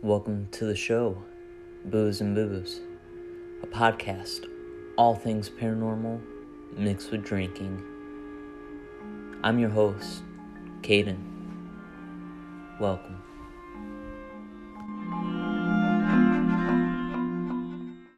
Welcome to the show, Booze and Booze, a podcast, all things paranormal mixed with drinking. I'm your host, Caden. Welcome.